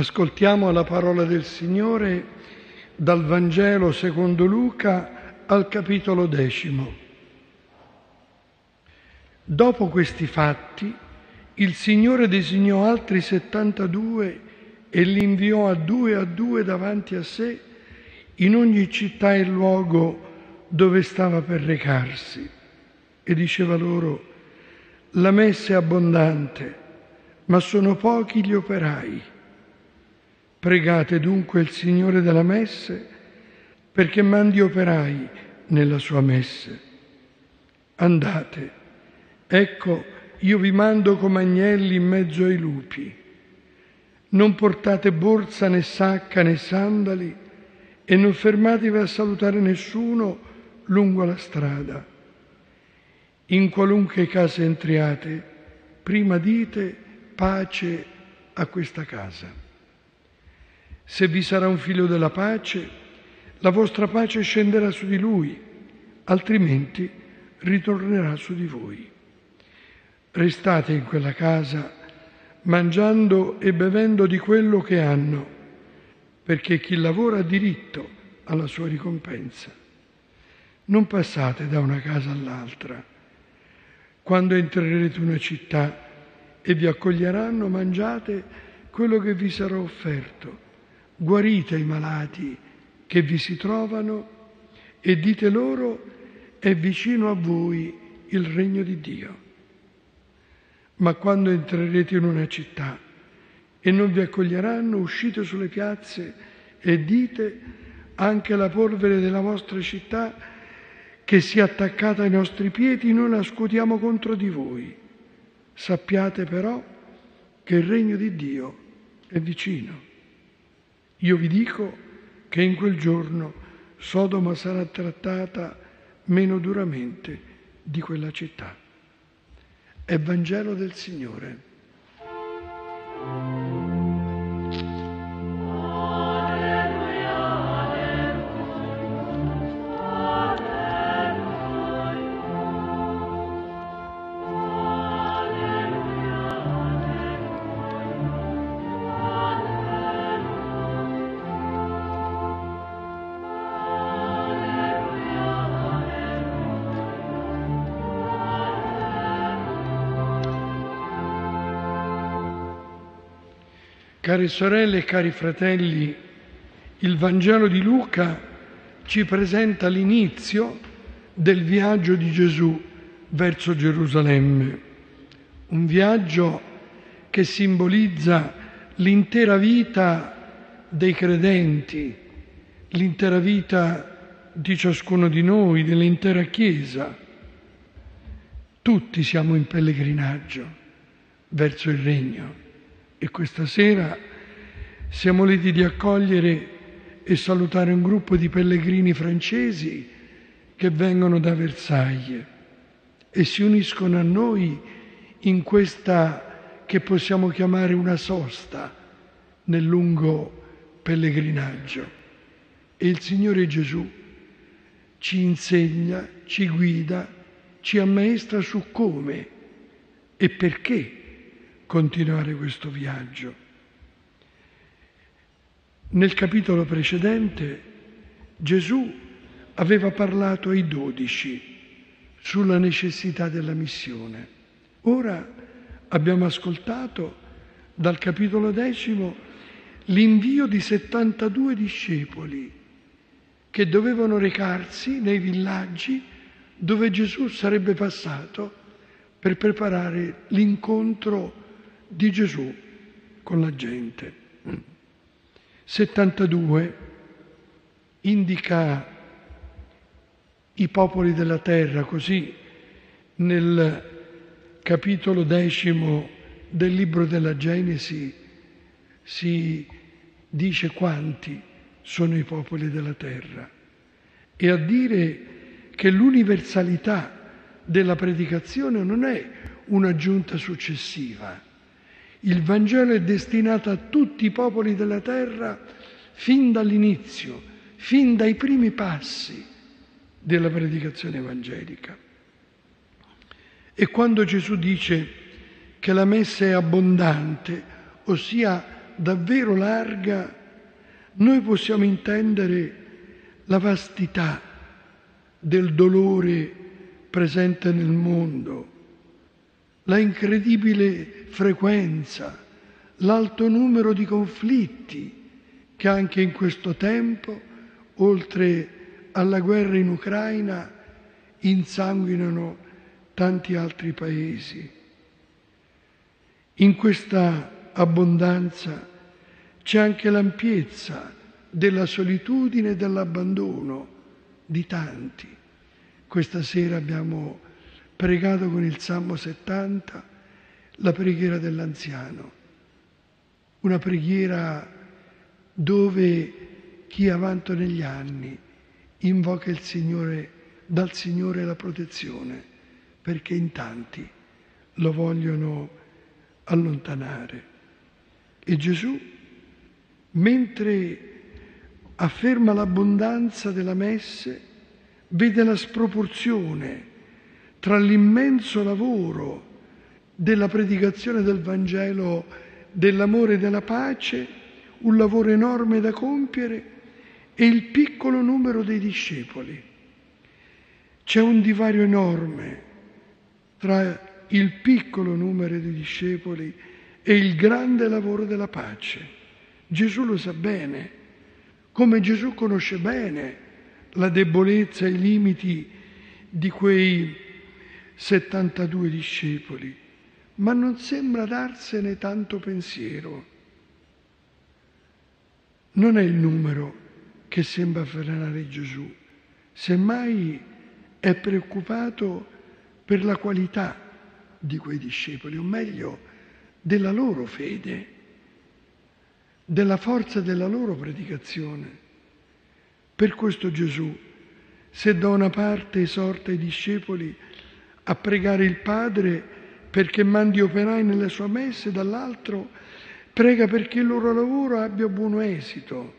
Ascoltiamo la parola del Signore dal Vangelo secondo Luca al capitolo decimo. Dopo questi fatti, il Signore designò altri settantadue e li inviò a due a due davanti a sé in ogni città e luogo dove stava per recarsi. E diceva loro, la messa è abbondante, ma sono pochi gli operai. Pregate dunque il Signore della messe perché mandi operai nella sua messe. Andate, ecco io vi mando come agnelli in mezzo ai lupi. Non portate borsa né sacca né sandali e non fermatevi a salutare nessuno lungo la strada. In qualunque casa entriate, prima dite pace a questa casa. Se vi sarà un figlio della pace, la vostra pace scenderà su di lui, altrimenti ritornerà su di voi. Restate in quella casa, mangiando e bevendo di quello che hanno, perché chi lavora ha diritto alla sua ricompensa. Non passate da una casa all'altra. Quando entrerete in una città e vi accoglieranno, mangiate quello che vi sarà offerto guarite i malati che vi si trovano e dite loro è vicino a voi il regno di Dio. Ma quando entrerete in una città e non vi accoglieranno, uscite sulle piazze e dite anche la polvere della vostra città che sia attaccata ai nostri piedi, noi la scuotiamo contro di voi. Sappiate però che il regno di Dio è vicino. Io vi dico che in quel giorno Sodoma sarà trattata meno duramente di quella città. È Vangelo del Signore. Care sorelle e cari fratelli, il Vangelo di Luca ci presenta l'inizio del viaggio di Gesù verso Gerusalemme, un viaggio che simbolizza l'intera vita dei credenti, l'intera vita di ciascuno di noi, dell'intera Chiesa. Tutti siamo in pellegrinaggio verso il Regno e questa sera siamo lieti di accogliere e salutare un gruppo di pellegrini francesi che vengono da Versailles e si uniscono a noi in questa che possiamo chiamare una sosta nel lungo pellegrinaggio. E il Signore Gesù ci insegna, ci guida, ci ammaestra su come e perché continuare questo viaggio. Nel capitolo precedente Gesù aveva parlato ai dodici sulla necessità della missione. Ora abbiamo ascoltato dal capitolo decimo l'invio di 72 discepoli che dovevano recarsi nei villaggi dove Gesù sarebbe passato per preparare l'incontro di Gesù con la gente. 72 indica i popoli della terra, così nel capitolo decimo del libro della Genesi si dice quanti sono i popoli della terra e a dire che l'universalità della predicazione non è un'aggiunta successiva, il Vangelo è destinato a tutti i popoli della terra fin dall'inizio, fin dai primi passi della predicazione evangelica. E quando Gesù dice che la messa è abbondante, ossia davvero larga, noi possiamo intendere la vastità del dolore presente nel mondo, la incredibile frequenza, l'alto numero di conflitti che anche in questo tempo, oltre alla guerra in Ucraina, insanguinano tanti altri paesi. In questa abbondanza c'è anche l'ampiezza della solitudine e dell'abbandono di tanti. Questa sera abbiamo pregato con il Salmo 70 la preghiera dell'anziano, una preghiera dove chi avanto negli anni invoca il Signore, dal Signore la protezione, perché in tanti lo vogliono allontanare. E Gesù, mentre afferma l'abbondanza della messe, vede la sproporzione tra l'immenso lavoro della predicazione del Vangelo, dell'amore e della pace, un lavoro enorme da compiere, e il piccolo numero dei discepoli. C'è un divario enorme tra il piccolo numero di discepoli e il grande lavoro della pace. Gesù lo sa bene, come Gesù conosce bene la debolezza e i limiti di quei 72 discepoli, ma non sembra darsene tanto pensiero. Non è il numero che sembra frenare Gesù, semmai è preoccupato per la qualità di quei discepoli, o meglio, della loro fede, della forza della loro predicazione. Per questo Gesù, se da una parte esorta i discepoli a pregare il Padre perché mandi operai nella sua messe, dall'altro prega perché il loro lavoro abbia buon esito,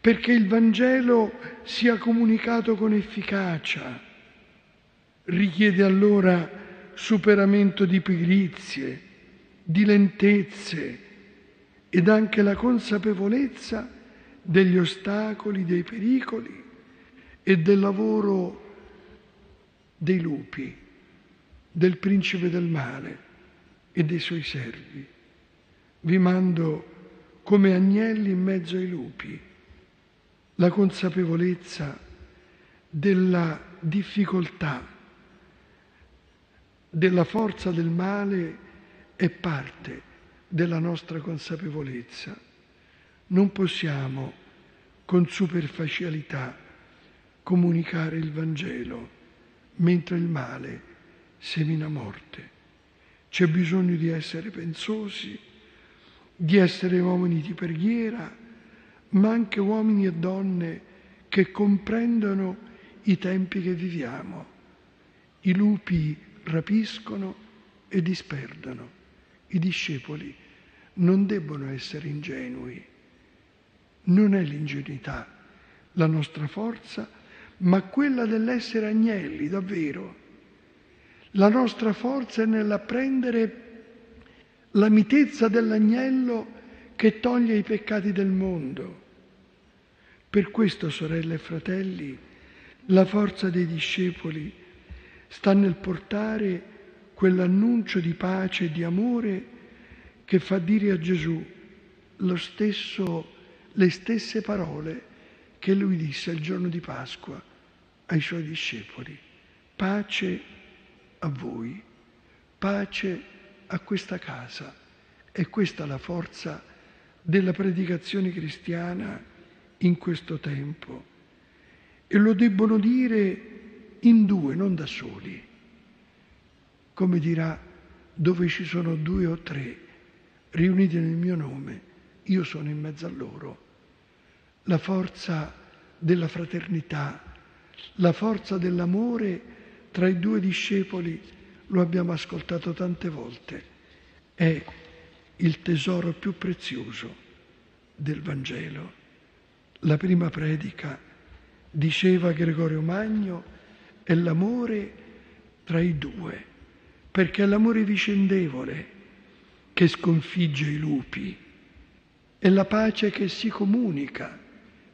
perché il Vangelo sia comunicato con efficacia. Richiede allora superamento di pigrizie, di lentezze ed anche la consapevolezza degli ostacoli, dei pericoli e del lavoro dei lupi, del principe del male e dei suoi servi. Vi mando come agnelli in mezzo ai lupi la consapevolezza della difficoltà della forza del male è parte della nostra consapevolezza. Non possiamo con superficialità comunicare il Vangelo mentre il male semina morte. C'è bisogno di essere pensosi, di essere uomini di preghiera, ma anche uomini e donne che comprendono i tempi che viviamo. I lupi rapiscono e disperdono. I discepoli non debbono essere ingenui. Non è l'ingenuità la nostra forza, ma quella dell'essere agnelli, davvero. La nostra forza è nell'apprendere la mitezza dell'agnello che toglie i peccati del mondo. Per questo, sorelle e fratelli, la forza dei discepoli sta nel portare quell'annuncio di pace e di amore che fa dire a Gesù stesso, le stesse parole che lui disse il giorno di Pasqua ai suoi discepoli. Pace a voi, pace a questa casa. E questa è la forza della predicazione cristiana in questo tempo. E lo debbono dire in due, non da soli. Come dirà, dove ci sono due o tre riuniti nel mio nome, io sono in mezzo a loro. La forza della fraternità, la forza dell'amore tra i due discepoli, lo abbiamo ascoltato tante volte, è il tesoro più prezioso del Vangelo. La prima predica diceva Gregorio Magno, è l'amore tra i due, perché è l'amore vicendevole che sconfigge i lupi. È la pace che si comunica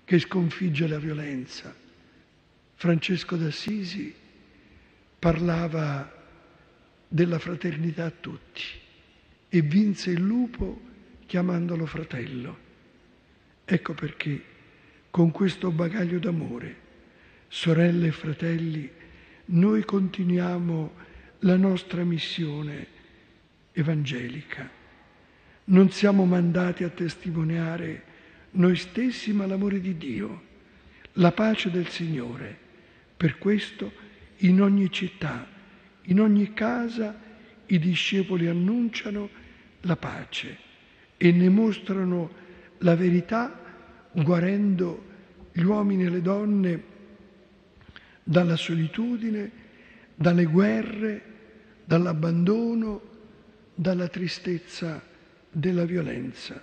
che sconfigge la violenza. Francesco d'Assisi parlava della fraternità a tutti e vinse il lupo chiamandolo fratello. Ecco perché con questo bagaglio d'amore, sorelle e fratelli, noi continuiamo la nostra missione evangelica. Non siamo mandati a testimoniare noi stessi, ma l'amore di Dio, la pace del Signore. Per questo in ogni città, in ogni casa, i discepoli annunciano la pace e ne mostrano la verità guarendo gli uomini e le donne dalla solitudine, dalle guerre, dall'abbandono, dalla tristezza della violenza.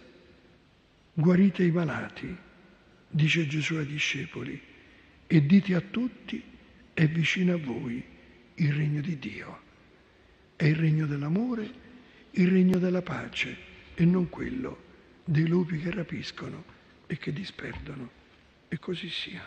Guarite i malati, dice Gesù ai discepoli, e dite a tutti, è vicino a voi il regno di Dio. È il regno dell'amore, il regno della pace e non quello dei lupi che rapiscono e che disperdono. E così sia.